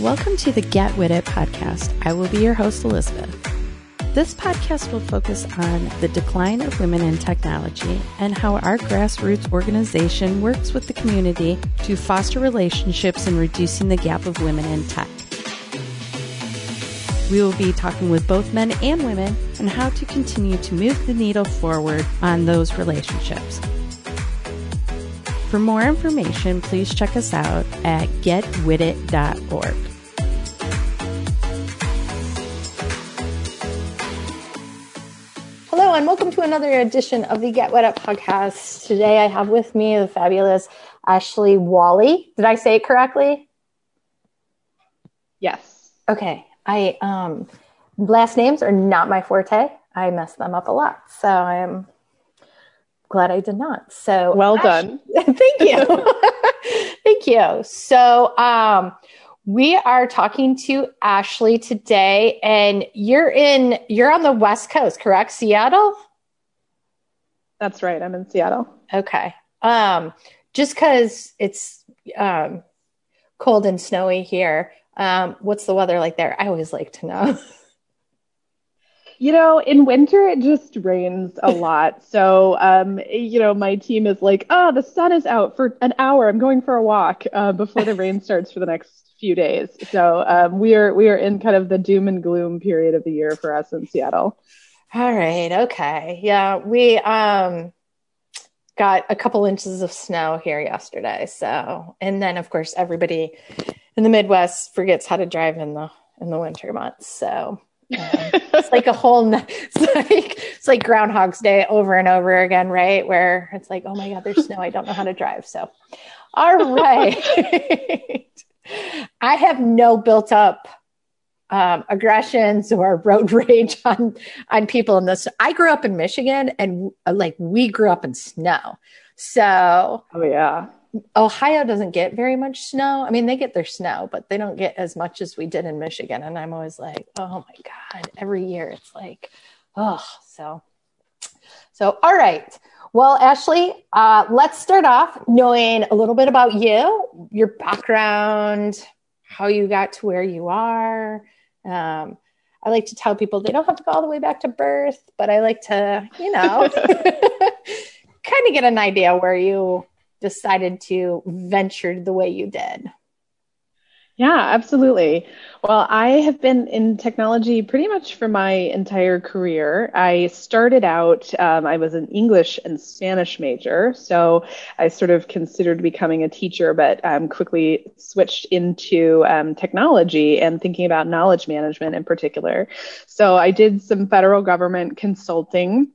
Welcome to the Get With It podcast. I will be your host, Elizabeth. This podcast will focus on the decline of women in technology and how our grassroots organization works with the community to foster relationships and reducing the gap of women in tech. We will be talking with both men and women on how to continue to move the needle forward on those relationships. For more information, please check us out at getwithit.org. Hello, and welcome to another edition of the Get With It podcast. Today I have with me the fabulous Ashley Wali. Did I say it correctly? Yes. Okay. I um last names are not my forte. I mess them up a lot. So I am glad I did not. So Well Ash- done. Thank you. Thank you. So um we are talking to Ashley today and you're in you're on the West Coast, correct? Seattle? That's right. I'm in Seattle. Okay. Um, just because it's um, cold and snowy here, um, what's the weather like there? I always like to know. You know, in winter it just rains a lot. So, um, you know, my team is like, "Oh, the sun is out for an hour. I'm going for a walk uh, before the rain starts for the next few days." So, um, we are we are in kind of the doom and gloom period of the year for us in Seattle. All right. Okay. Yeah, we um, got a couple inches of snow here yesterday. So, and then of course everybody in the Midwest forgets how to drive in the in the winter months. So. It's like a whole it's like it's like groundhog's day over and over again right? Where it's like oh my god there's snow. I don't know how to drive. So all right. I have no built up um, aggressions or road rage on on people in this. I grew up in michigan and like we grew up in snow. So Oh yeah. Ohio doesn't get very much snow. I mean, they get their snow, but they don't get as much as we did in Michigan. And I'm always like, oh my God, every year it's like, oh, so, so, all right. Well, Ashley, uh, let's start off knowing a little bit about you, your background, how you got to where you are. Um, I like to tell people they don't have to go all the way back to birth, but I like to, you know, kind of get an idea where you decided to venture the way you did. Yeah, absolutely. Well, I have been in technology pretty much for my entire career. I started out, um, I was an English and Spanish major, so I sort of considered becoming a teacher, but um, quickly switched into um, technology and thinking about knowledge management in particular. So I did some federal government consulting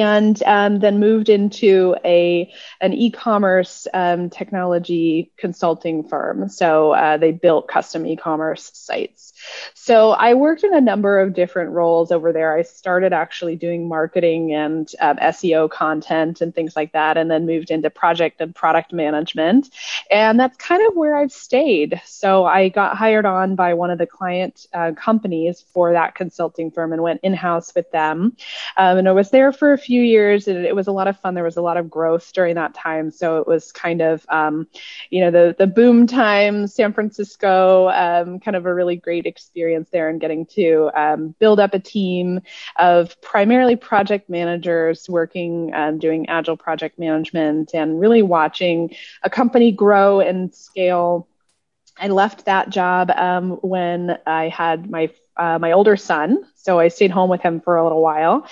and um, then moved into a an e-commerce um, technology consulting firm. So uh, they built custom e-commerce sites. So I worked in a number of different roles over there. I started actually doing marketing and um, SEO content and things like that, and then moved into project and product management. And that's kind of where I've stayed. So I got hired on by one of the client uh, companies for that consulting firm and went in-house with them. Um, and I was there for a few years and it was a lot of fun. There was a lot of growth during that time. So it was kind of, um, you know, the, the boom time, San Francisco, um, kind of a really great experience there and getting to um, build up a team of primarily project managers working, um, doing agile project management and really watching a company grow and scale. I left that job um, when I had my uh, my older son. So I stayed home with him for a little while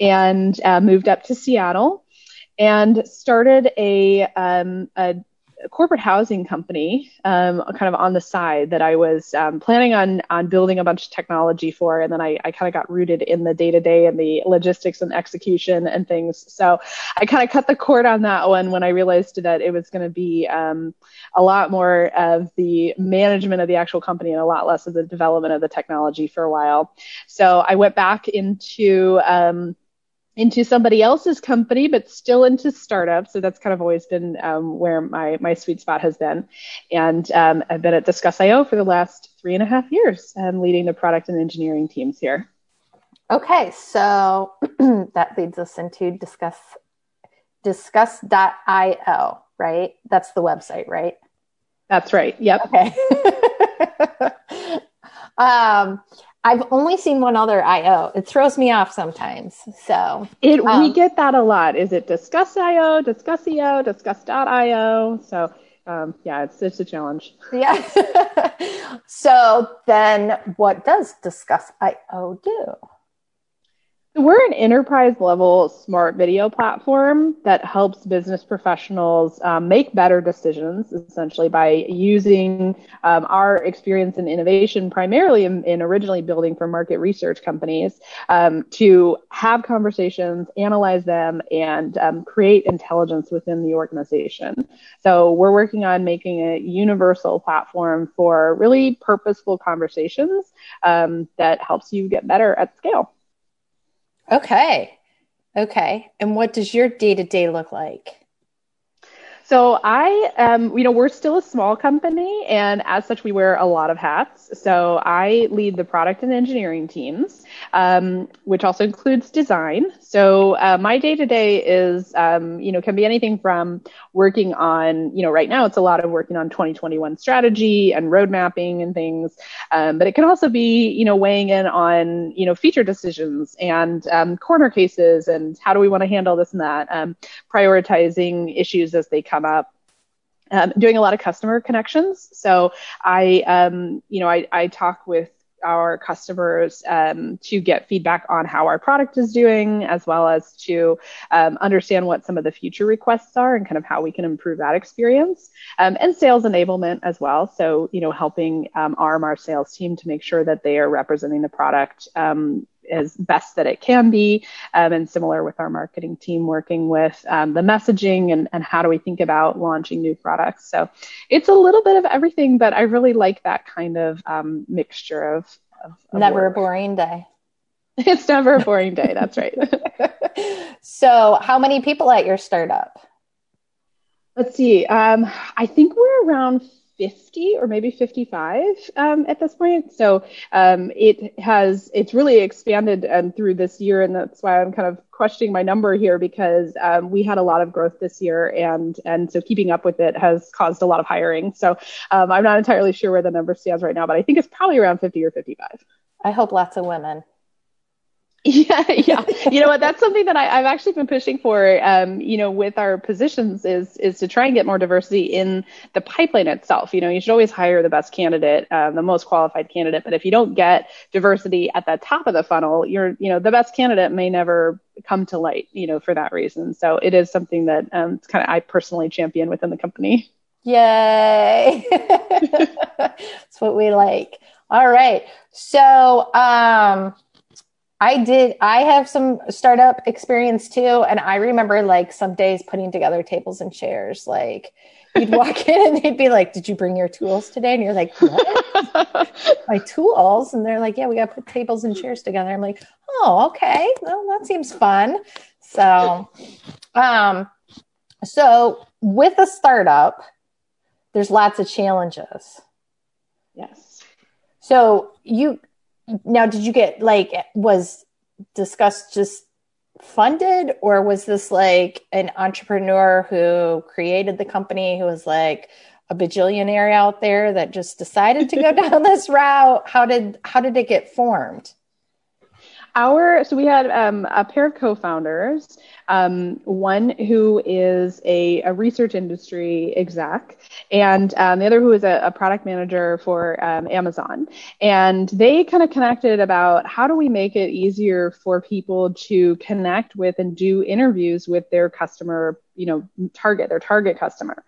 and uh, moved up to Seattle and started a, um, a corporate housing company um, kind of on the side that I was um, planning on on building a bunch of technology for, and then I, I kind of got rooted in the day to day and the logistics and execution and things. So I kind of cut the cord on that one when I realized that it was going to be um, a lot more of the management of the actual company and a lot less of the development of the technology for a while. So I went back into um, into somebody else's company, but still into startups. So that's kind of always been um, where my my sweet spot has been. And um, I've been at Discuss.io for the last three and a half years, and leading the product and engineering teams here. Okay, so that leads us into discuss discuss.io, right? That's the website, right? That's right. Yep. Okay. um, I've only seen one other IO. It throws me off sometimes. So it um, we get that a lot. Is it Discuss.io, Discuss.io, Discuss.io? So um, yeah, it's it's a challenge. Yeah. so then, what does Discuss.io do? We're an enterprise level smart video platform that helps business professionals um, make better decisions, essentially by using um, our experience and in innovation, primarily in, in, originally building for market research companies, um, to have conversations, analyze them, and um, create intelligence within the organization. So we're working on making a universal platform for really purposeful conversations um, that helps you get better at scale. Okay. Okay. And what does your day to day look like? So I, um, you know, we're still a small company, and as such, we wear a lot of hats. So I lead the product and engineering teams, um, which also includes design. So uh, my day to day is, um, you know, can be anything from working on, you know, right now it's a lot of working on 2021 strategy and road mapping and things, um, but it can also be, you know, weighing in on, you know, feature decisions and um, corner cases and how do we want to handle this and that, um, prioritizing issues as they come come up. Um, doing a lot of customer connections. So I, um, you know, I, I talk with our customers um, to get feedback on how our product is doing, as well as to um, understand what some of the future requests are and kind of how we can improve that experience. Um, and sales enablement as well. So, you know, helping um, arm our sales team to make sure that they are representing the product um, as best that it can be. Um, and similar with our marketing team working with um, the messaging and, and how do we think about launching new products. So it's a little bit of everything, but I really like that kind of um, mixture of, of, of never work. a boring day. It's never a boring day. That's right. so, how many people at your startup? Let's see. Um, I think we're around 50 or maybe 55 um, at this point. So um, it has it's really expanded um, through this year, and that's why I'm kind of questioning my number here because um, we had a lot of growth this year, and and so keeping up with it has caused a lot of hiring. So um, I'm not entirely sure where the number stands right now, but I think it's probably around 50 or 55. I hope lots of women. Yeah, yeah. You know what? That's something that I, have actually been pushing for. Um, you know, with our positions is is to try and get more diversity in the pipeline itself. You know, you should always hire the best candidate, um, the most qualified candidate. But if you don't get diversity at the top of the funnel, you're you know the best candidate may never come to light. You know, for that reason. So it is something that um, kind of I personally champion within the company. Yay! That's what we like. All right. So. um I did. I have some startup experience too, and I remember like some days putting together tables and chairs. Like you'd walk in and they'd be like, "Did you bring your tools today?" And you're like, "What? My tools?" And they're like, "Yeah, we got to put tables and chairs together." I'm like, "Oh, okay. Well, that seems fun." So, um, so with a startup, there's lots of challenges. Yes. So you now did you get like was discussed just funded or was this like an entrepreneur who created the company who was like a bajillionaire out there that just decided to go down this route? How did how did it get formed? Our so we had um, a pair of co-founders um, one who is a, a, research industry exec and um, the other who is a, a product manager for um, amazon. And they kind of connected about how do we make it easier for people to connect with and do interviews with their customer you know target their target customer.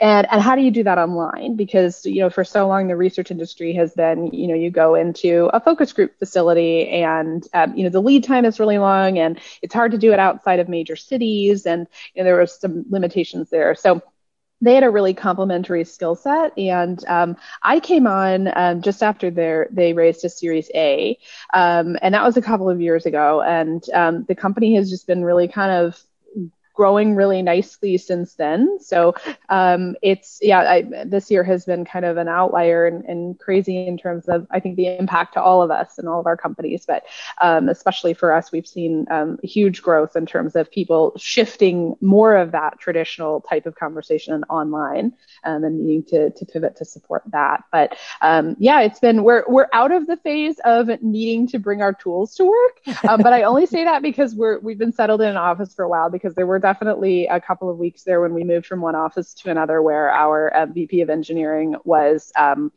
And and how do you do that online? Because you know for so long the research industry has been you know you go into a focus group facility and um, you know the lead time is really long and it's hard to do it outside of major cities and you know, there were some limitations there. So they had a really complementary skill set and um, i came on um, just after their, they raised a series a um, and that was a couple of years ago and um, the company has just been really kind of growing really nicely since then. So um, it's yeah, I, this year has been kind of an outlier and, and, crazy in terms of I think the impact to all of us and all of our companies, but um, especially for us, we've seen um, huge growth in terms of people shifting more of that traditional type of conversation online um, and needing to to pivot to support that. But um, yeah, it's been we're we're out of the phase of needing to bring our tools to work, um, but I only say that because we're we've been settled in an office for a while because there were definitely a couple of weeks there when we moved from one office to another where our uh, VP of engineering was um,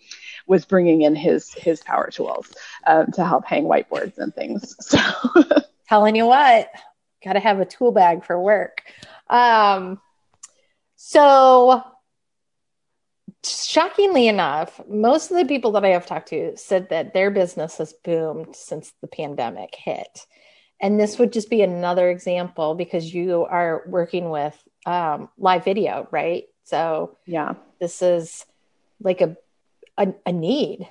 was bringing in his his power tools um, to help hang whiteboards and things. So, telling you what, got to have a tool bag for work. Um, so shockingly enough, most of the people that I have talked to said that their business has boomed since the pandemic hit. And this would just be another example because you are working with um, live video, right? So, yeah, this is like a, a, a need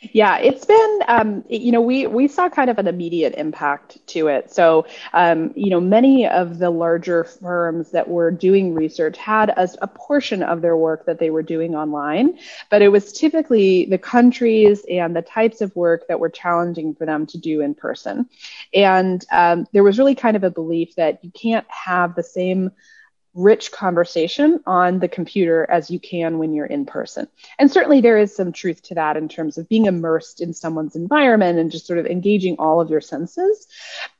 yeah, it's been, um, you know, we we saw kind of an immediate impact to it. So, um, you know, many of the larger firms that were doing research had a, a portion of their work that they were doing online, but it was typically the countries and the types of work that were challenging for them to do in person. And um, there was really kind of a belief that you can't have the same rich conversation on the computer as you can when you're in person. And certainly there is some truth to that in terms of being immersed in someone's environment and just sort of engaging all of your senses.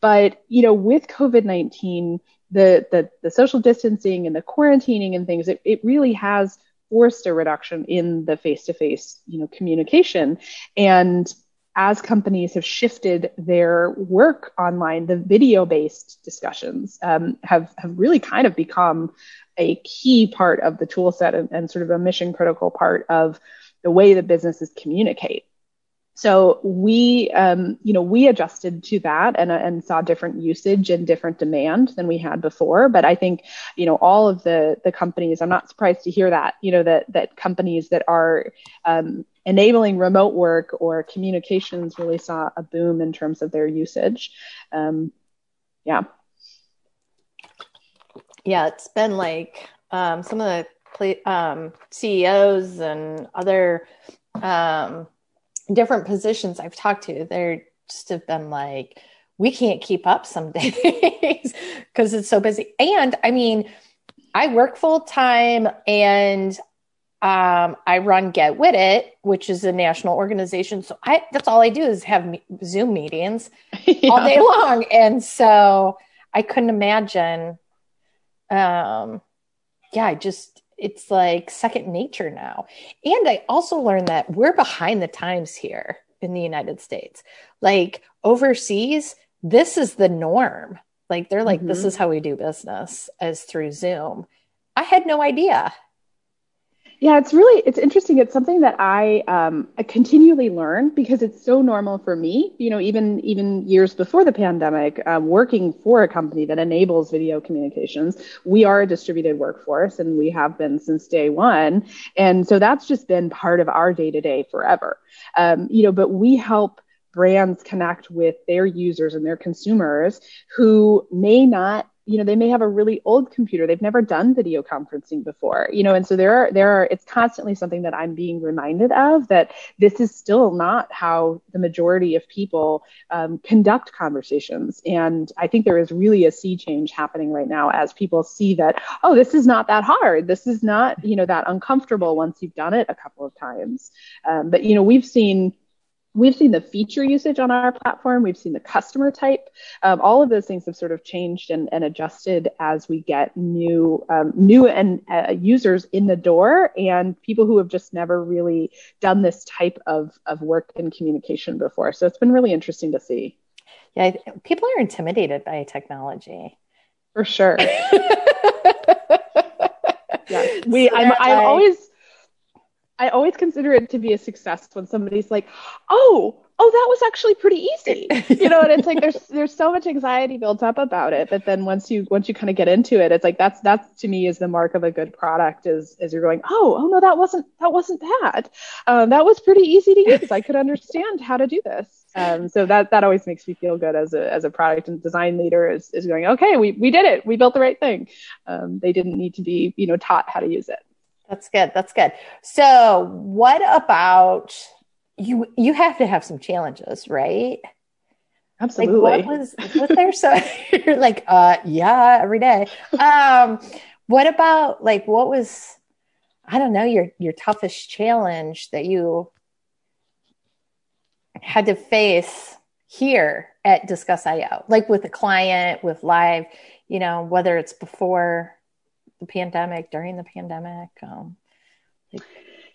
But, you know, with COVID-19, the, the, the social distancing and the quarantining and things, it, it really has forced a reduction in the face-to-face, you know, communication. And as companies have shifted their work online, the video based discussions um, have, have really kind of become a key part of the tool set and, and sort of a mission critical part of the way that businesses communicate. So we, um, you know, we adjusted to that and, uh, and saw different usage and different demand than we had before. But I think, you know, all of the the companies, I'm not surprised to hear that, you know, that that companies that are um, enabling remote work or communications really saw a boom in terms of their usage. Um, yeah. Yeah, it's been like um, some of the um, CEOs and other um, different positions I've talked to, they're just have been like, we can't keep up some days because it's so busy. And I mean, I work full time and um, I run Get With It, which is a national organization. So I that's all I do is have me- Zoom meetings yeah. all day long, and so I couldn't imagine. Um, yeah, I just it's like second nature now. And I also learned that we're behind the times here in the United States. Like overseas, this is the norm. Like they're like, mm-hmm. this is how we do business as through Zoom. I had no idea. Yeah, it's really it's interesting. It's something that I um, I continually learn because it's so normal for me. You know, even even years before the pandemic, um, working for a company that enables video communications, we are a distributed workforce, and we have been since day one. And so that's just been part of our day to day forever. Um, you know, but we help brands connect with their users and their consumers who may not you know they may have a really old computer. They've never done video conferencing before you know and so there are there are it's constantly something that i'm being reminded of that this is still not how the majority of people um, conduct conversations. And i think there is really a sea change happening right now as people see that oh this is not that hard. This is not you know that uncomfortable once you've done it a couple of times. Um, but you know we've seen We've seen the feature usage on our platform. We've seen the customer type. Um, all of those things have sort of changed and, and adjusted as we get new, um, new and uh, users in the door and people who have just never really done this type of, of work and communication before. So it's been really interesting to see. Yeah, people are intimidated by technology. For sure. yeah, we. I'm, I'm always I always consider it to be a success when somebody's like, "Oh, oh, that was actually pretty easy," you know. And it's like there's there's so much anxiety built up about it, but then once you once you kind of get into it, it's like that's that's to me is the mark of a good product is is you're going, "Oh, oh no, that wasn't that wasn't bad. Um, that was pretty easy to use. I could understand how to do this." Um, so that that always makes me feel good as a as a product and design leader is is going okay we we did it we built the right thing. Um, they didn't need to be you know taught how to use it. That's good. That's good. So what about you? You have to have some challenges, right? Absolutely. Like what was was there so you're like uh yeah every day. Um, what about like what was I don't know your your toughest challenge that you had to face here at Discuss IO, like with a client, with live, you know, whether it's before the pandemic, during the pandemic. Um, like,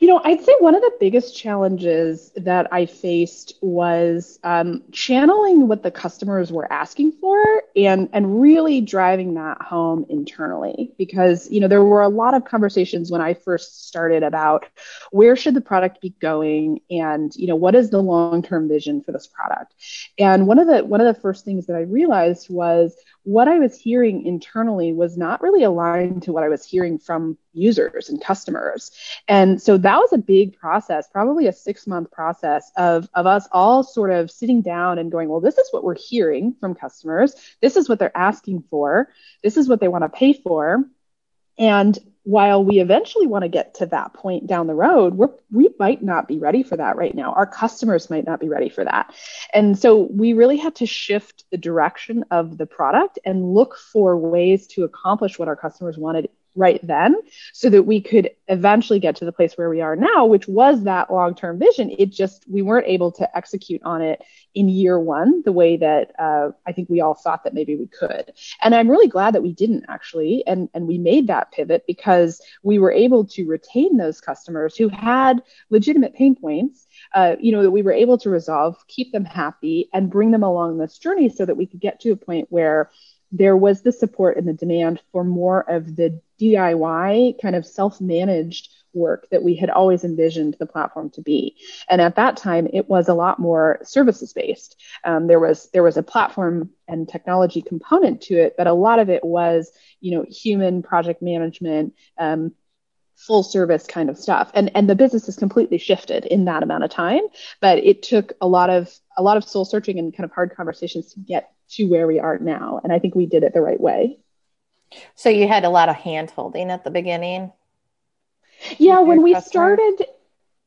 you know, I'd say one of the biggest challenges that I faced was um, channeling what the customers were asking for and and really driving that home internally because you know there were a lot of conversations when I first started about where should the product be going and you know what is the long-term vision for this product. And one of the one of the first things that I realized was what I was hearing internally was not really aligned to what I was hearing from users and customers. And so that was a big process, probably a six month process of, of us all sort of sitting down and going, well, this is what we're hearing from customers. This is what they're asking for. This is what they want to pay for. And while we eventually want to get to that point down the road, we're, we might not be ready for that right now. Our customers might not be ready for that. And so we really had to shift the direction of the product and look for ways to accomplish what our customers wanted right then so that we could eventually get to the place where we are now, which was that long term vision. It just, we weren't able to execute on it in year one the way that uh, I think we all thought that maybe we could. And I'm really glad that we didn't actually. And, and we made that pivot because we were able to retain those customers who had legitimate pain points. Uh, you know, that we were able to resolve, keep them happy, and bring them along this journey so that we could get to a point where there was the support and the demand for more of the DIY kind of self managed work that we had always envisioned the platform to be. And at that time, it was a lot more services based. Um, there was there was a platform and technology component to it, but a lot of it was you know human project management. Um, full service kind of stuff and and the business has completely shifted in that amount of time but it took a lot of a lot of soul searching and kind of hard conversations to get to where we are now and i think we did it the right way so you had a lot of hand holding at the beginning? Yeah, when we started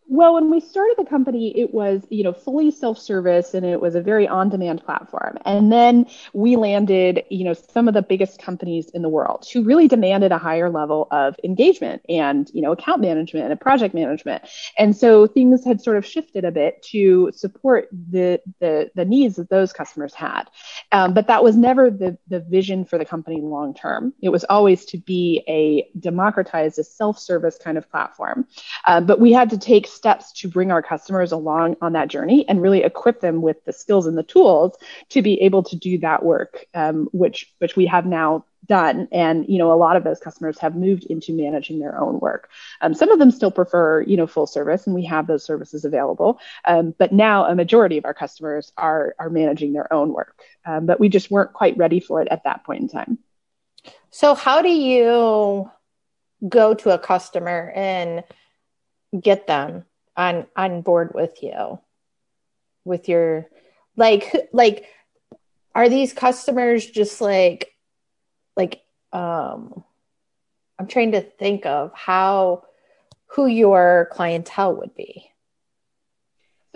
well, when we started the company, it was, you know, fully self-service and it was a very on-demand platform. And then we landed, you know, some of the biggest companies in the world who really demanded a higher level of engagement and, you know, account management and project management. And so things had sort of shifted a bit to support the the, the needs that those customers had. Um, but that was never the the vision for the company long term. It was always to be a democratized, a self-service kind of platform. Uh, but we had to take steps to bring our customers along on that journey and really equip them with the skills and the tools to be able to do that work, um, which which we have now done. And you know, a lot of those customers have moved into managing their own work. Um, some of them still prefer you know full service, and we have those services available. Um, but now a majority of our customers are are managing their own work. Um, but we just weren't quite ready for it at that point in time. So how do you go to a customer and get them on on board with you with your like like are these customers just like like um i'm trying to think of how who your clientele would be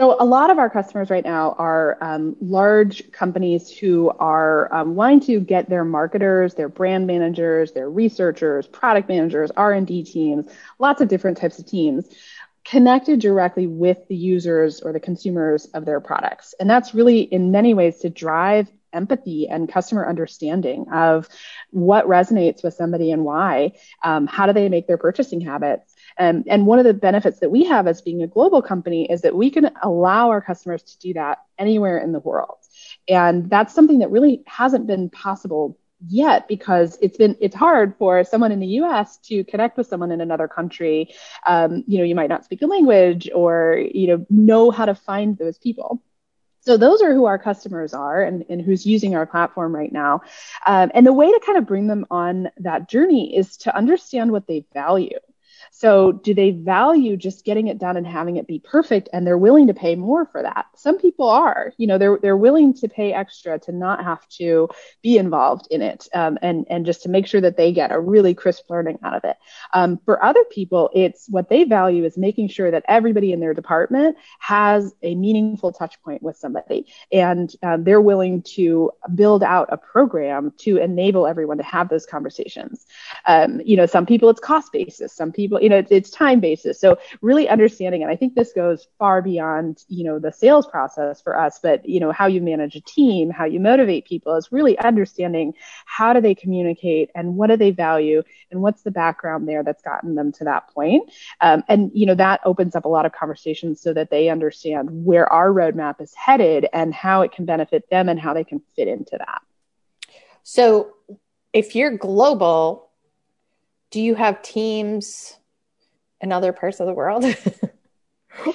so a lot of our customers right now are um, large companies who are um, wanting to get their marketers, their brand managers, their researchers, product managers, R&D teams, lots of different types of teams connected directly with the users or the consumers of their products. And that's really in many ways to drive empathy and customer understanding of what resonates with somebody and why. Um, how do they make their purchasing habits? Um, and one of the benefits that we have as being a global company is that we can allow our customers to do that anywhere in the world. And that's something that really hasn't been possible yet because it's been it's hard for someone in the U.S. to connect with someone in another country. Um, you know, you might not speak a language or you know know how to find those people. So those are who our customers are and, and who's using our platform right now. Um, and the way to kind of bring them on that journey is to understand what they value. So, do they value just getting it done and having it be perfect and they're willing to pay more for that? Some people are, you know, they're, they're willing to pay extra to not have to be involved in it um, and, and just to make sure that they get a really crisp learning out of it. Um, for other people, it's what they value is making sure that everybody in their department has a meaningful touch point with somebody and um, they're willing to build out a program to enable everyone to have those conversations. Um, you know, some people it's cost basis, some people, you know, it's, it's time basis. So really understanding, and I think this goes far beyond, you know, the sales process for us, but, you know, how you manage a team, how you motivate people is really understanding how do they communicate and what do they value and what's the background there that's gotten them to that point. Um, and, you know, that opens up a lot of conversations so that they understand where our roadmap is headed and how it can benefit them and how they can fit into that. So if you're global, do you have teams in other parts of the world?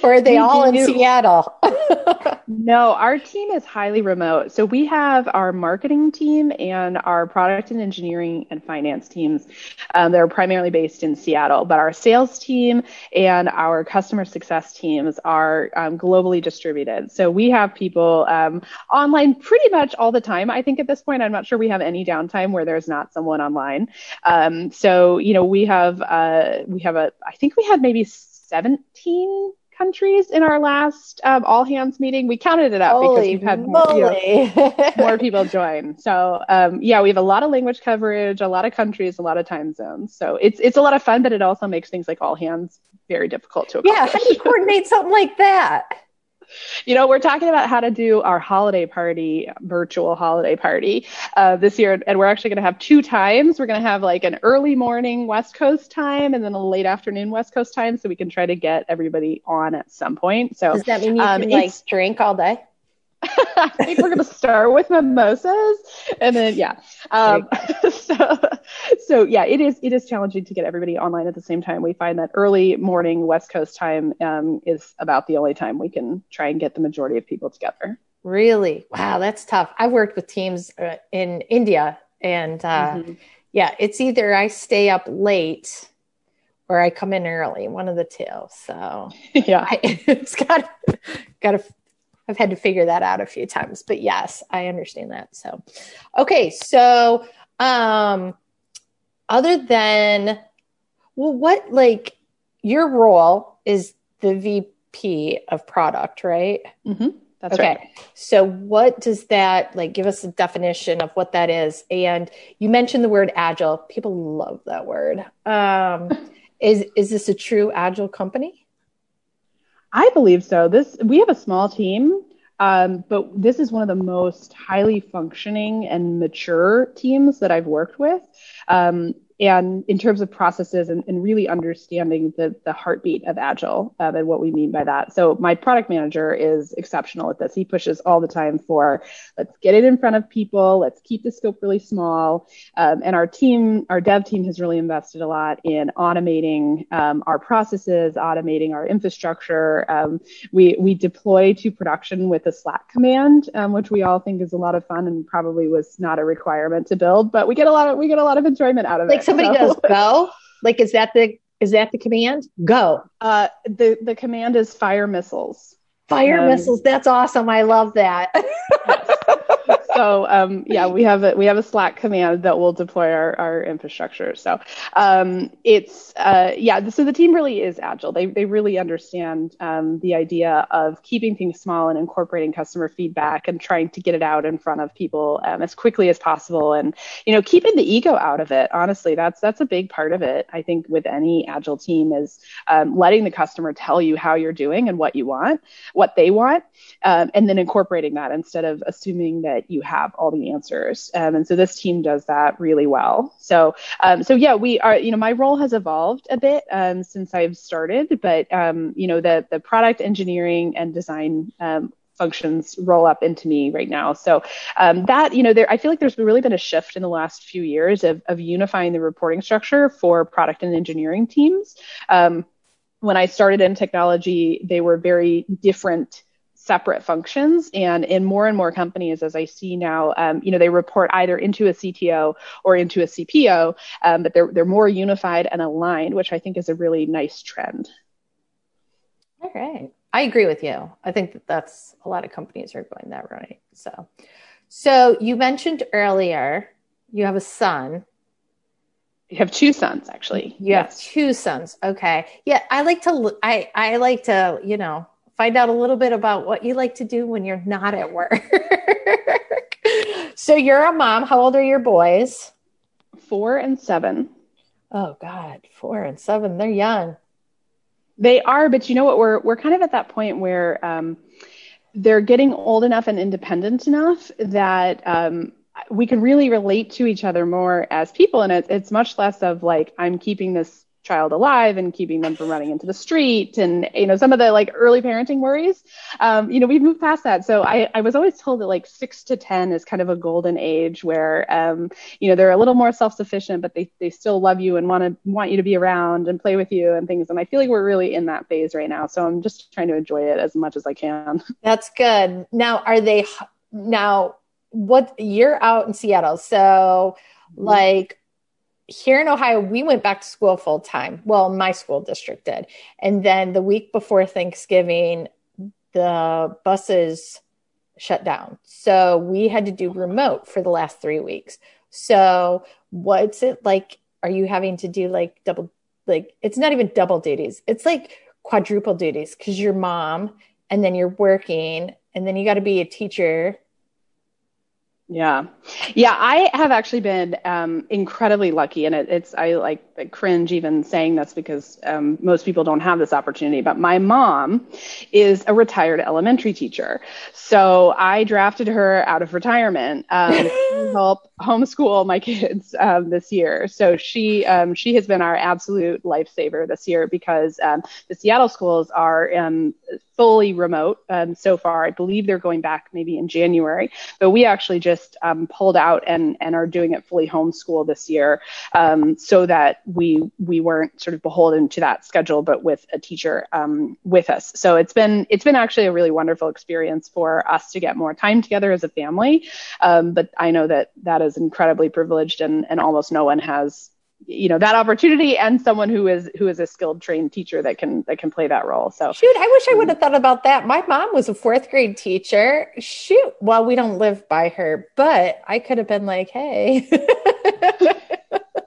or are they we all do. in Seattle? no, our team is highly remote. So we have our marketing team and our product and engineering and finance teams. Um, they're primarily based in Seattle, but our sales team and our customer success teams are um, globally distributed. So we have people um, online pretty much all the time. I think at this point, I'm not sure we have any downtime where there's not someone online. Um, so you know, we have uh, we have a I think we had maybe 17 countries in our last um, all hands meeting. We counted it up Holy because we've had more, you know, more, people join. So um, yeah, we have a lot of language coverage, a lot of countries, a lot of time zones. So it's it's a lot of fun, but it also makes things like all hands very difficult to accomplish. Yeah, how do you coordinate something like that? You know, we're talking about how to do our holiday party, virtual holiday party uh, this year. And we're actually going to have two times. We're going to have like an early morning West Coast time and then a late afternoon West Coast time so we can try to get everybody on at some point. So does that mean you um, can like drink all day? I think we're going to start with mimosas and then yeah. Um, so, so yeah, it is it is challenging to get everybody online at the same time. We find that early morning West Coast time um, is about the only time we can try and get the majority of people together. Really? Wow, that's tough. I worked with teams uh, in India, and uh, mm-hmm. yeah, it's either I stay up late or I come in early, one of the two. So yeah, I, it's got got to I've had to figure that out a few times, but yes, I understand that. So, okay. So, um, other than, well, what like your role is the VP of product, right? Mm-hmm. That's okay. right. So, what does that like? Give us a definition of what that is. And you mentioned the word agile. People love that word. Um, is is this a true agile company? I believe so. This we have a small team, um, but this is one of the most highly functioning and mature teams that I've worked with. Um, and in terms of processes and, and really understanding the, the heartbeat of agile um, and what we mean by that. So my product manager is exceptional at this. He pushes all the time for let's get it in front of people. Let's keep the scope really small. Um, and our team our dev team has really invested a lot in automating um, our processes automating our infrastructure. Um, we we deploy to production with a slack command um, which we all think is a lot of fun and probably was not a requirement to build but we get a lot of we get a lot of enjoyment out of like it somebody so. goes go like is that the is that the command? Go. Uh the the command is fire missiles. Fire um, missiles. That's awesome. I love that so um, yeah, we have a we have a Slack command that will deploy our, our infrastructure. So um, it's uh, yeah, so the team really is agile. They they really understand um, the idea of keeping things small and incorporating customer feedback and trying to get it out in front of people um, as quickly as possible, and you know keeping the ego out of it. Honestly, that's that's a big part of it. I think with any agile team is um, letting the customer tell you how you're doing and what you want, what they want, um, and then incorporating that instead of assuming that you have all the answers. Um, and so this team does that really well. So, um, so yeah, we are, you know, my role has evolved a bit um, since I've started, but, um, you know, the, the product engineering and design um, functions roll up into me right now. So um, that, you know, there, I feel like there's really been a shift in the last few years of, of unifying the reporting structure for product and engineering teams. Um, when I started in technology, they were very different separate functions. And in more and more companies, as I see now, um, you know, they report either into a CTO or into a CPO, um, but they're they're more unified and aligned, which I think is a really nice trend. All right. I agree with you. I think that that's a lot of companies are going that right. So, so you mentioned earlier you have a son. You have two sons, actually. You yes. have two sons. Okay. Yeah, I like to. I I like to. You know, find out a little bit about what you like to do when you're not at work. so you're a mom. How old are your boys? Four and seven. Oh God, four and seven. They're young. They are, but you know what? We're we're kind of at that point where um, they're getting old enough and independent enough that um, we can really relate to each other more as people, and it's it's much less of like I'm keeping this child alive and keeping them from running into the street and you know some of the like early parenting worries. Um, you know we've moved past that. So I, I was always told that like six to ten is kind of a golden age where um, you know they're a little more self-sufficient but they, they still love you and want to want you to be around and play with you and things. And i feel like we're really in that phase right now. So i'm just trying to enjoy it as much as i can. That's good. Now are they now what you're out in seattle. So mm-hmm. like here in Ohio, we went back to school full time. Well, my school district did. And then the week before Thanksgiving, the buses shut down. So we had to do remote for the last three weeks. So what's it like? Are you having to do like double, like it's not even double duties. It's like quadruple duties because you're mom and then you're working and then you got to be a teacher yeah. Yeah. I have actually been um, incredibly lucky. And it, it's, I like cringe even saying this because um, most people don't have this opportunity. But my mom is a retired elementary teacher. So I drafted her out of retirement um, to help homeschool my kids um, this year. So she, um, she has been our absolute lifesaver this year because um, the Seattle schools are fully remote um, so far. I believe they're going back maybe in January, but we actually just um, pulled out and and are doing it fully homeschool this year, um, so that we we weren't sort of beholden to that schedule, but with a teacher um, with us. So it's been it's been actually a really wonderful experience for us to get more time together as a family. Um, but I know that that is incredibly privileged, and and almost no one has you know that opportunity and someone who is who is a skilled trained teacher that can that can play that role. So shoot i wish i would mm. have thought about that. My mom was a fourth grade teacher. Shoot well we don't live by her but i could have been like hey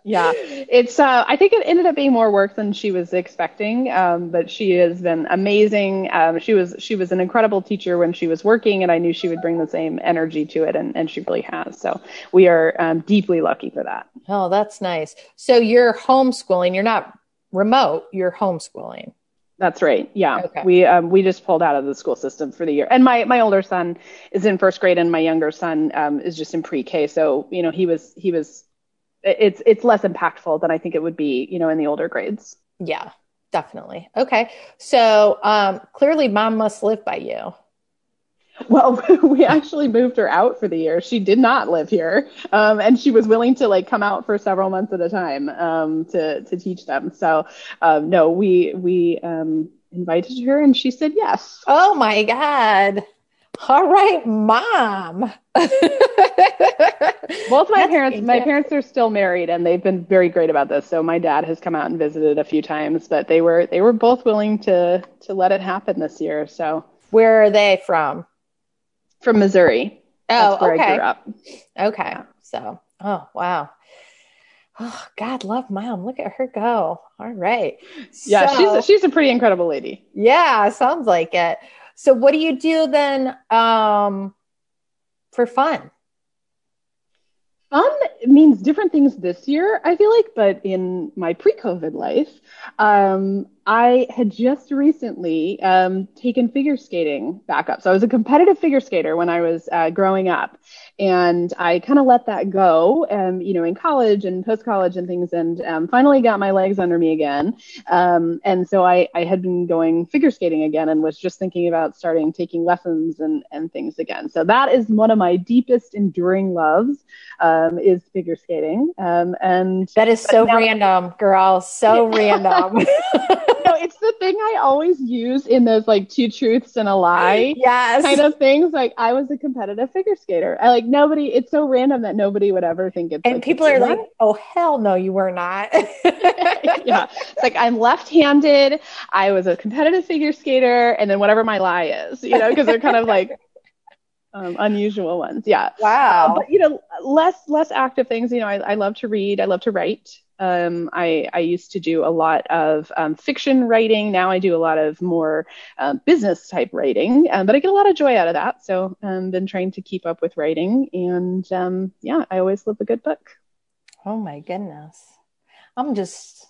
yeah, it's. Uh, I think it ended up being more work than she was expecting, um, but she has been amazing. Um, she was she was an incredible teacher when she was working, and I knew she would bring the same energy to it, and, and she really has. So we are um, deeply lucky for that. Oh, that's nice. So you're homeschooling. You're not remote. You're homeschooling. That's right. Yeah, okay. we um, we just pulled out of the school system for the year, and my my older son is in first grade, and my younger son um, is just in pre K. So you know he was he was it's it's less impactful than I think it would be, you know, in the older grades. Yeah, definitely. Okay. So um, clearly mom must live by you. Well, we actually moved her out for the year. She did not live here, um, and she was willing to like come out for several months at a time um, to to teach them. So, um, no, we we um, invited her, and she said yes. Oh my god! All right, mom. Both my That's parents, my parents are still married, and they've been very great about this. So my dad has come out and visited a few times, but they were they were both willing to to let it happen this year. So where are they from? From Missouri. Oh, That's where okay. I grew up. Okay, yeah. so oh wow. Oh God, love mom. Look at her go. All right. Yeah, so, she's a, she's a pretty incredible lady. Yeah, sounds like it. So what do you do then um, for fun? Fun means different things this year, I feel like, but in my pre COVID life, um, I had just recently um, taken figure skating back up. So I was a competitive figure skater when I was uh, growing up and I kind of let that go, um, you know, in college and post college and things, and um, finally got my legs under me again. Um, and so I, I had been going figure skating again, and was just thinking about starting taking lessons and and things again. So that is one of my deepest enduring loves, um, is figure skating. Um, and that is so random, girl, so random. it's the thing I always use in those like two truths and a lie yes. kind of things. Like I was a competitive figure skater. I like nobody. It's so random that nobody would ever think it's. And like, people are like, "Oh hell no, you were not." yeah, it's like I'm left-handed. I was a competitive figure skater, and then whatever my lie is, you know, because they're kind of like um, unusual ones. Yeah. Wow. Uh, but you know, less less active things. You know, I, I love to read. I love to write. Um, I, I used to do a lot of um, fiction writing. Now I do a lot of more um, business type writing, um, but I get a lot of joy out of that. So I've um, been trying to keep up with writing. And um, yeah, I always love a good book. Oh my goodness. I'm just.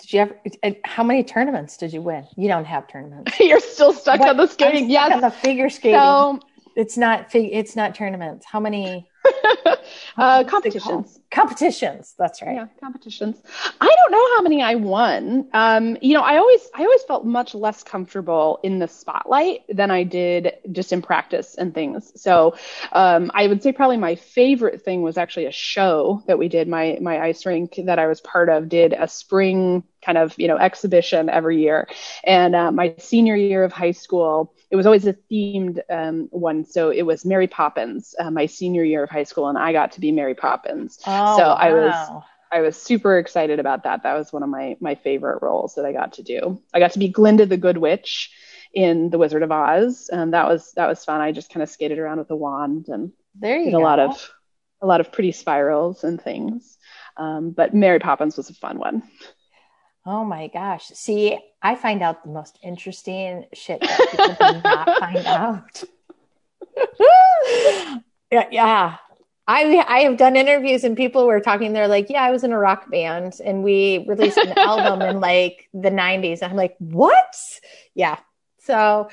Did you ever? uh, How many tournaments did you win? You don't have tournaments. You're still stuck What? on the skating. I'm stuck Yes. on the figure skating. So it's not. It's not tournaments. How many uh, competitions. Competitions? That's right. Yeah, competitions. I don't know how many I won. Um, you know, I always I always felt much less comfortable in the spotlight than I did just in practice and things. So um, I would say probably my favorite thing was actually a show that we did. My my ice rink that I was part of did a spring kind of you know exhibition every year, and uh, my senior year of high school. It was always a themed um, one, so it was Mary Poppins, uh, my senior year of high school, and I got to be Mary Poppins. Oh, So I was- I was super excited about that. That was one of my my favorite roles that I got to do. I got to be Glinda the Good Witch in The Wizard of Oz, and that was that was fun. I just kind of skated around with a wand and There you did go. a lot of a lot of pretty spirals and things. Um, but Mary Poppins was a fun one. Oh my gosh. See, I find out the most interesting shit that people do not find out. yeah, yeah. I I have done interviews and people were talking, they're like, Yeah, I was in a rock band and we released an album in like the 90s. I'm like, What? Yeah. So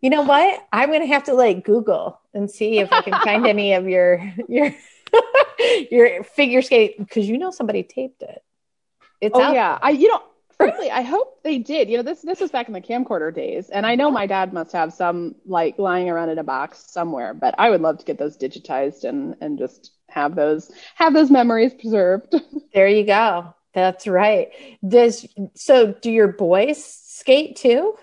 you know what? I'm gonna have to like Google and see if I can find any of your your your figure skate because you know somebody taped it. It's Oh out yeah, I you know frankly I hope they did. You know this this was back in the camcorder days, and I know my dad must have some like lying around in a box somewhere. But I would love to get those digitized and and just have those have those memories preserved. There you go. That's right. Does so do your boys skate too?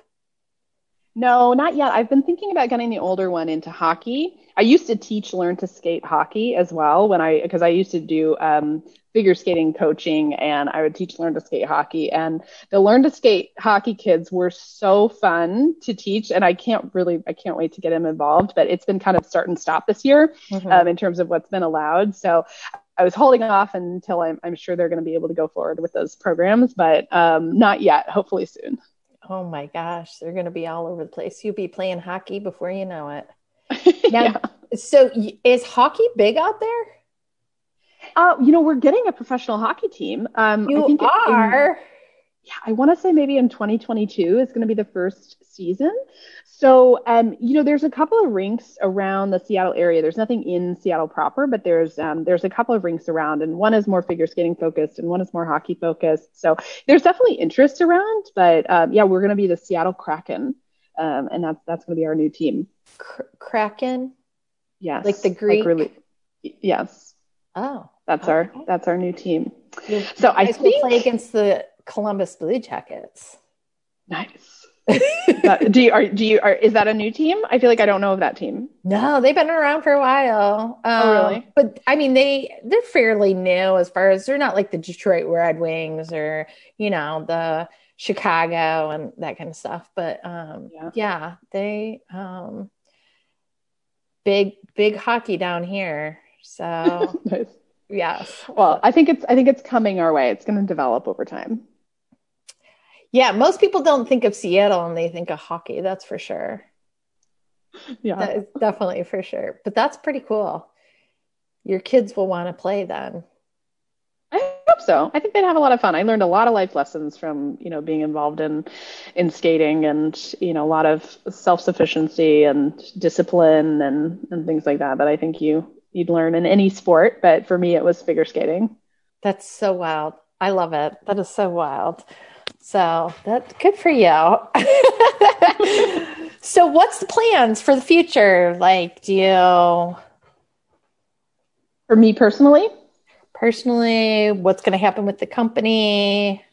No, not yet. I've been thinking about getting the older one into hockey. I used to teach learn to skate hockey as well when I because I used to do um, figure skating coaching and I would teach learn to skate hockey. And the learn to skate hockey kids were so fun to teach and I can't really I can't wait to get them involved but it's been kind of start and stop this year um, in terms of what's been allowed. So I was holding off until I'm, I'm sure they're going to be able to go forward with those programs but um, not yet. Hopefully soon Oh my gosh, they're going to be all over the place. You'll be playing hockey before you know it. Now, Yeah. so is hockey big out there? Uh, you know, we're getting a professional hockey team. Um, I You think it- in- are. Yeah, I want to say maybe in 2022 is going to be the first season. So, um, you know, there's a couple of rinks around the Seattle area. There's nothing in Seattle proper, but there's um, there's a couple of rinks around, and one is more figure skating focused, and one is more hockey focused. So there's definitely interest around. But um, yeah, we're going to be the Seattle Kraken, um, and that's that's going to be our new team. Kr- Kraken. Yes, Like the Greek? really, yes, Oh, that's our that's our new team. So I think play against the Columbus Blue Jackets. nice. That- do you are do you are is that a new team? I feel like I don't know of that team. No, they've been around for a while. Oh, Um, really? But I mean, they they're fairly new as far as they're not like the Detroit Red Wings or you know the Chicago and that kind of stuff. But um, Yeah. yeah. they um, big big hockey down here. So Nice. yes, Well, I think it's I think it's coming our way. It's going to develop over time. Yeah. Most people don't think of Seattle and they think of hockey. That's for sure. Yeah. That is definitely for sure. But that's pretty cool. Your kids will want to play then. I hope so. I think they'd have a lot of fun. I learned a lot of life lessons from, you know, being involved in in skating and, you know, a lot of self-sufficiency and discipline and and things like that that I think you you'd learn in any sport, but for me it was figure skating. That's so wild. I love it. That is so wild. So that's good for you. so what's the plans for the future? Like, do you For me personally, personally, what's going to happen with the company?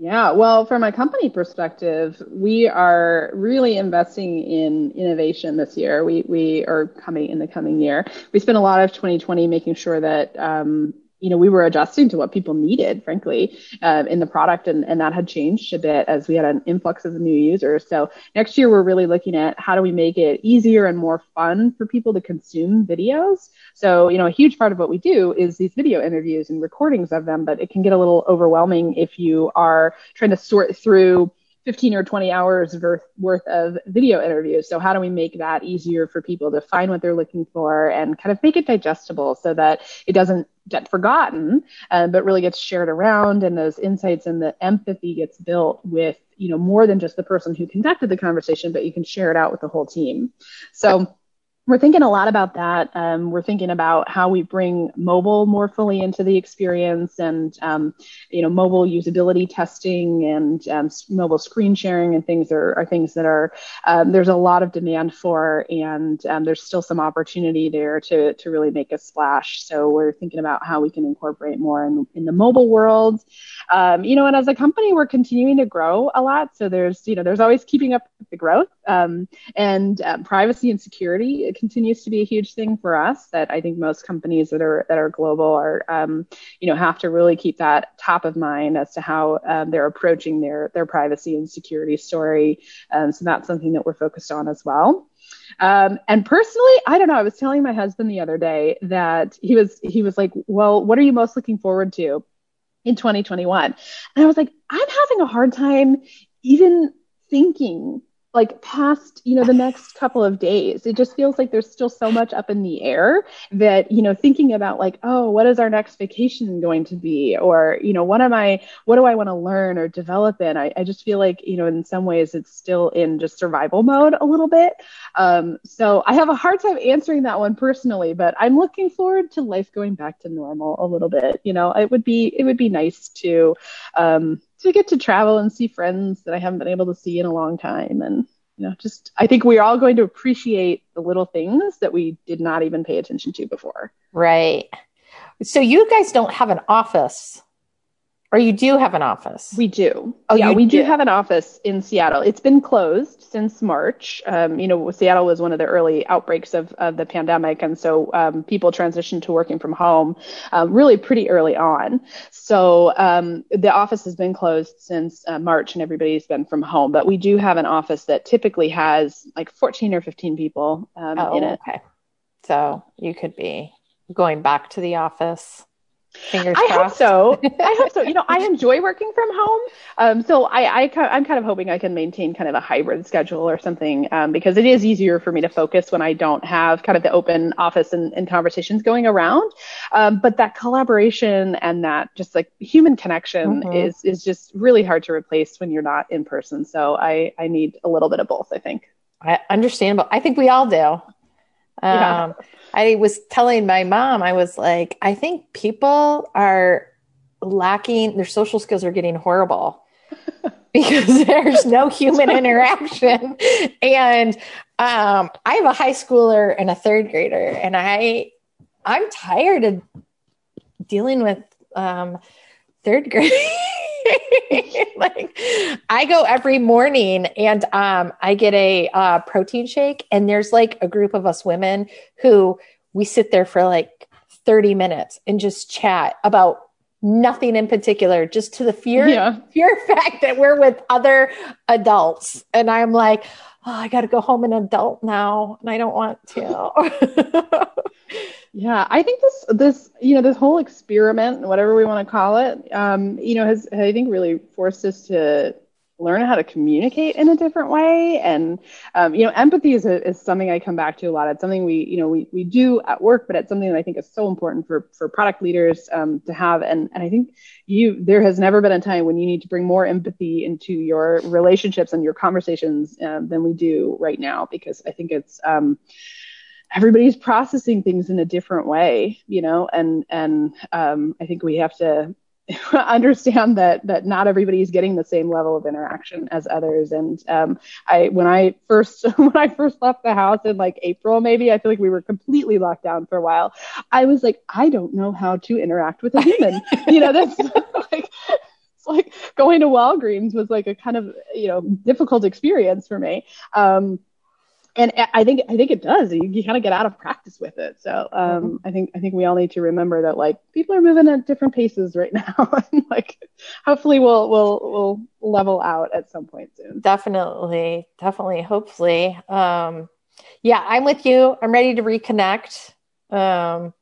Yeah, well, from a company perspective, we are really investing in innovation this year. We we are coming in the coming year. We spent a lot of 2020 making sure that um, you know, we were adjusting to what people needed, frankly, uh, in the product, and, and that had changed a bit as we had an influx of new users. So next year, we're really looking at how do we make it easier and more fun for people to consume videos. So, you know, a huge part of what we do is these video interviews and recordings of them, but it can get a little overwhelming if you are trying to sort through 15 or 20 hours worth, of video interviews. So how do we make that easier for people to find what they're looking for and kind of make it digestible so that it doesn't get forgotten, uh, but really gets shared around and those insights and the empathy gets built with, you know, more than just the person who conducted the conversation, but you can share it out with the whole team. So we're thinking a lot about that. Um, we're thinking about how we bring mobile more fully into the experience, and um, you know, mobile usability testing and um, mobile screen sharing and things are, are things that are um, there's a lot of demand for, and um, there's still some opportunity there to to really make a splash. So we're thinking about how we can incorporate more in, in the mobile world. Um, you know, and as a company, we're continuing to grow a lot. So there's you know there's always keeping up with the growth and privacy and security continues to be a huge thing for us that I think most companies that are that are global are um, you know have to really keep that top of mind as to how um, they're approaching their their privacy and security story. Um, so that's something that we're focused on as well. Um, and personally, I don't know. I was telling my husband the other day that he was he was like, "Well, what are you most looking forward to in 2021?" And I was like, "I'm having a hard time even thinking like past you know the next couple of days it just feels like there's still so much up in the air that you know thinking about like oh what is our next vacation going to be? Or you know what am i what do i want to learn or develop in? I, I just feel like you know in some ways it's still in just survival mode a little bit. Um, so i have a hard time answering that one personally but i'm looking forward to life going back to normal a little bit you know? It would be it would be nice to um, to get to travel and see friends that I haven't been able to see in a long time. And, you know, just I think we're all going to appreciate the little things that we did not even pay attention to before. Right. So you guys don't have an office or you do have an office? We do. Oh, yeah, we do. do. have an office in Seattle. It's been closed since March. Um, you know, Seattle was one of the early outbreaks of, of the pandemic, and so um, people transitioned to working from home um, really pretty early on. So um, the office has been closed since uh, March, and everybody's been from home. But we do have an office that typically has like 14 or 15 people um, oh, in it. Okay. So you could be going back to the office. Fingers I crossed. hope so. I hope so. You know, I enjoy working from home. Um, so I, I, I'm kind of hoping I can maintain kind of a hybrid schedule or something um, because it is easier for me to focus when I don't have kind of the open office and, and conversations going around. Um, but that collaboration and that just like human connection mm-hmm. is is just really hard to replace when you're not in person. So I I need a little bit of both. I think. I understand, but I think we all do. Yeah. Um, I was telling my mom, I was like, I think people are lacking, their social skills are getting horrible because there's no human interaction. And um, I have a high schooler and a third grader, and I, I'm tired of dealing with um, third grade. like I go every morning and um, I get a uh, protein shake, and there's like a group of us women who we sit there for like 30 minutes and just chat about nothing in particular, just to the fear yeah. fear fact that we're with other adults. And I'm like, oh, I got to go home an adult now, and I don't want to. Yeah, I think this this you know this whole experiment, whatever we want to call it, um, you know, has I think really forced us to learn how to communicate in a different way. And um, you know, empathy is a, is something I come back to a lot. It's something we you know we we do at work, but it's something that I think is so important for for product leaders um, to have. And and I think you there has never been a time when you need to bring more empathy into your relationships and your conversations um, than we do right now, because I think it's um, everybody's processing things in a different way, you know, and and um, I think we have to understand that that not everybody is getting the same level of interaction as others. And um, I when I first when I first left the house in like April, maybe I feel like we were completely locked down for a while. I was like, I don't know how to interact with a human. you know, that's like like going to Walgreens was like a kind of you know difficult experience for me. Um, and I think I think it does. You, you kind of get out of practice with it. So um, mm-hmm. I think I think we all need to remember that like people are moving at different paces right now, and like hopefully we'll we'll we'll level out at some point soon. Definitely, definitely, hopefully. Um, yeah, I'm with you. I'm ready to reconnect. Um,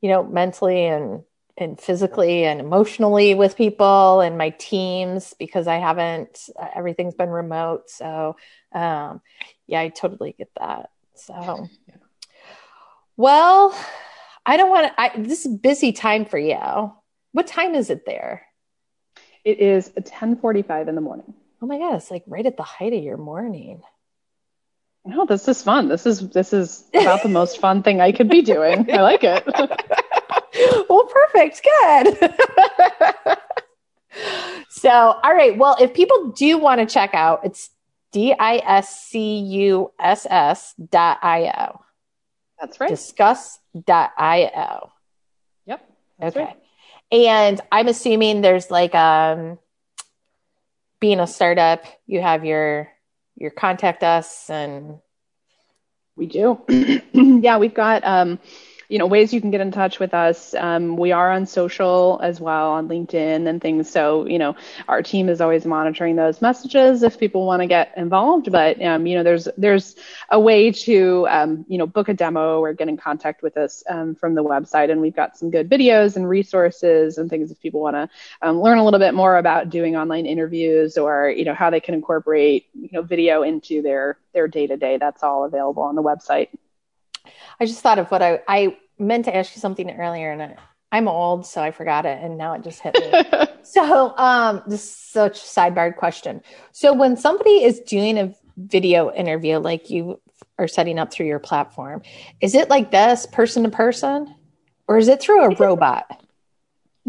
you know, mentally and and physically and emotionally with people and my teams because I haven't everything's been remote. So um, yeah, I totally get that. So, yeah. well, I don't want to. This is busy time for you. What time is it there? It is ten forty-five in the morning. Oh my god, it's like right at the height of your morning. No, this is fun. This is this is about the most fun thing I could be doing. I like it. well, perfect. Good. so, all right. Well, if people do want to check out, it's D-I-S-C-U-S-S dot I-O. That's right. Discuss dot I-O. Yep. okay. Right. And I'm assuming there's like um being a startup, you have your your contact us and we do. yeah, we've got um you know ways you can get in touch with us. Um, we are on social as well on linkedin and things. So you know our team is always monitoring those messages if people want to get involved. But um, you know there's there's a way to um, you know book a demo or get in contact with us um, from the website. And we've got some good videos and resources and things if people want to um, learn a little bit more about doing online interviews or you know how they can incorporate you know video into their their day to day that's all available on the website I just thought of what I, I meant to ask you something earlier and I, I'm old, so I forgot it, and now it just hit me. so, um, this is such a sidebar question. So, when somebody is doing a video interview, like you are setting up through your platform, is it like this, person to person, or is it through a robot?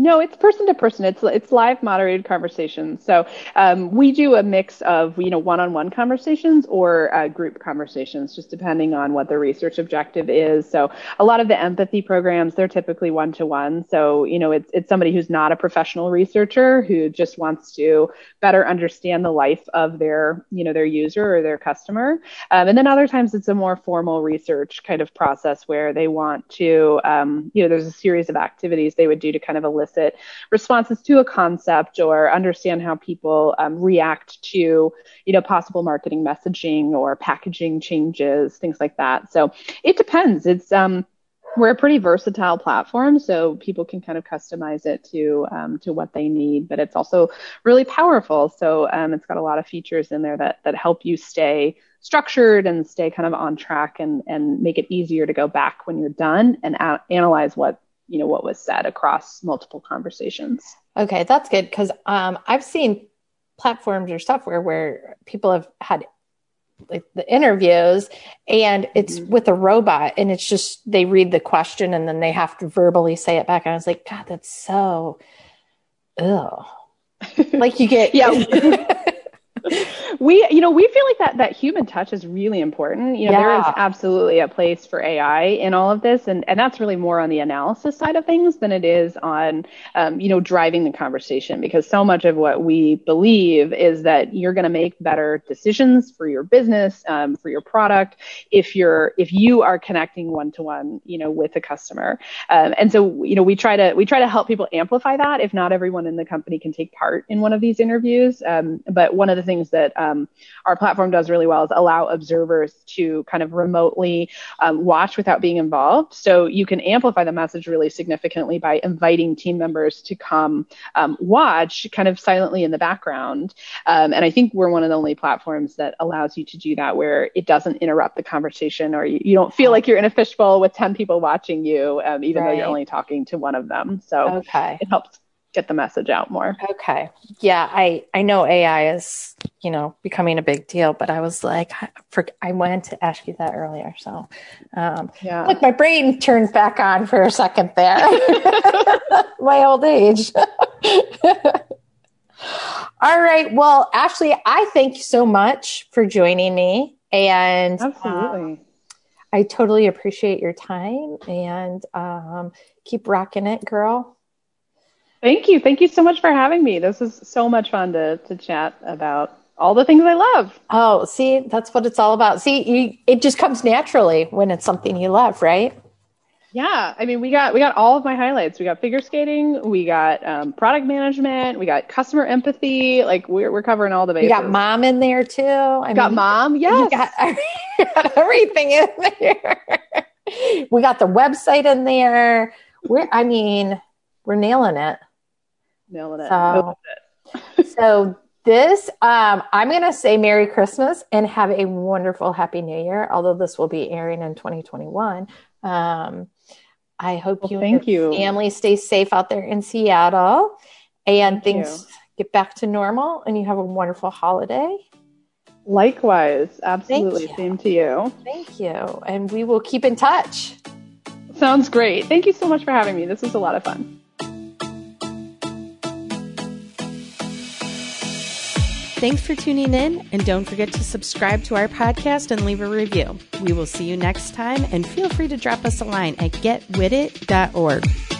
No, it's person to person. It's it's live moderated conversations. So um, we do a mix of you know one-on-one conversations or uh, group conversations, just depending on what the research objective is. So a lot of the empathy programs they're typically one-to-one. So you know it's it's somebody who's not a professional researcher who just wants to better understand the life of their you know their user or their customer. Um, and then other times it's a more formal research kind of process where they want to um, you know there's a series of activities they would do to kind of elicit responses to a concept or understand how people um, react to, you know, possible marketing messaging or packaging changes, things like that. So it depends. It's um, we're a pretty versatile platform, so people can kind of customize it to um, to what they need. But it's also really powerful. So um, it's got a lot of features in there that that help you stay structured and stay kind of on track and and make it easier to go back when you're done and a- analyze what you know what was said across multiple conversations. Okay that's good because um, i've seen platforms or software where people have had like the interviews and it's mm-hmm. with a robot and it's just they read the question and then they have to verbally say it back and i was like god that's so ugh. Like you get yeah we you know we feel like that that human touch is really important. You know yeah. there is absolutely a place for ai in all of this and and that's really more on the analysis side of things than it is on um, you know driving the conversation because so much of what we believe is that you're going to make better decisions for your business um, for your product if you're if you are connecting one to one you know with a customer. Um, and so you know we try to we try to help people amplify that. If not everyone in the company can take part in one of these interviews um, but one of the things that um, our platform does really well is allow observers to kind of remotely um, watch without being involved. So you can amplify the message really significantly by inviting team members to come um, watch kind of silently in the background. Um, and I think we're one of the only platforms that allows you to do that where it doesn't interrupt the conversation or you, you don't feel like you're in a fishbowl with 10 people watching you, um, even right. though you're only talking to one of them. So okay. it helps get the message out more. Okay. Yeah, I I know AI is, you know, becoming a big deal, but I was like for I wanted to ask you that earlier. So, um yeah. Look, my brain turned back on for a second there. my old age. All right. Well, Ashley, I thank you so much for joining me and Absolutely. Um, I totally appreciate your time and um, keep rocking it, girl. Thank you. Thank you so much for having me. This is so much fun to, to chat about all the things I love. Oh, see, that's what it's all about. See, you, it just comes naturally when it's something you love, right? Yeah, I mean, we got we got all of my highlights. We got figure skating, we got um, product management, we got customer empathy. Like we're we're covering all the bases. We got mom in there too. I got mean, mom. Yes, you got, you got everything in there. we got the website in there. We're, I mean, we're nailing it. Nailing it. So, so this, um, I'm going to say Merry Christmas and have a wonderful Happy New Year. Although this will be airing in 2021. Um, I hope Well, you thank and your you. family stay safe out there in Seattle and Thank things get back to normal and you have a wonderful holiday. Likewise, absolutely. Same to you. Thank you. And we will keep in touch. Sounds great. Thank you so much for having me. This was a lot of fun. Thanks for tuning in, and don't forget to subscribe to our podcast and leave a review. We will see you next time, and feel free to drop us a line at getwithit.org.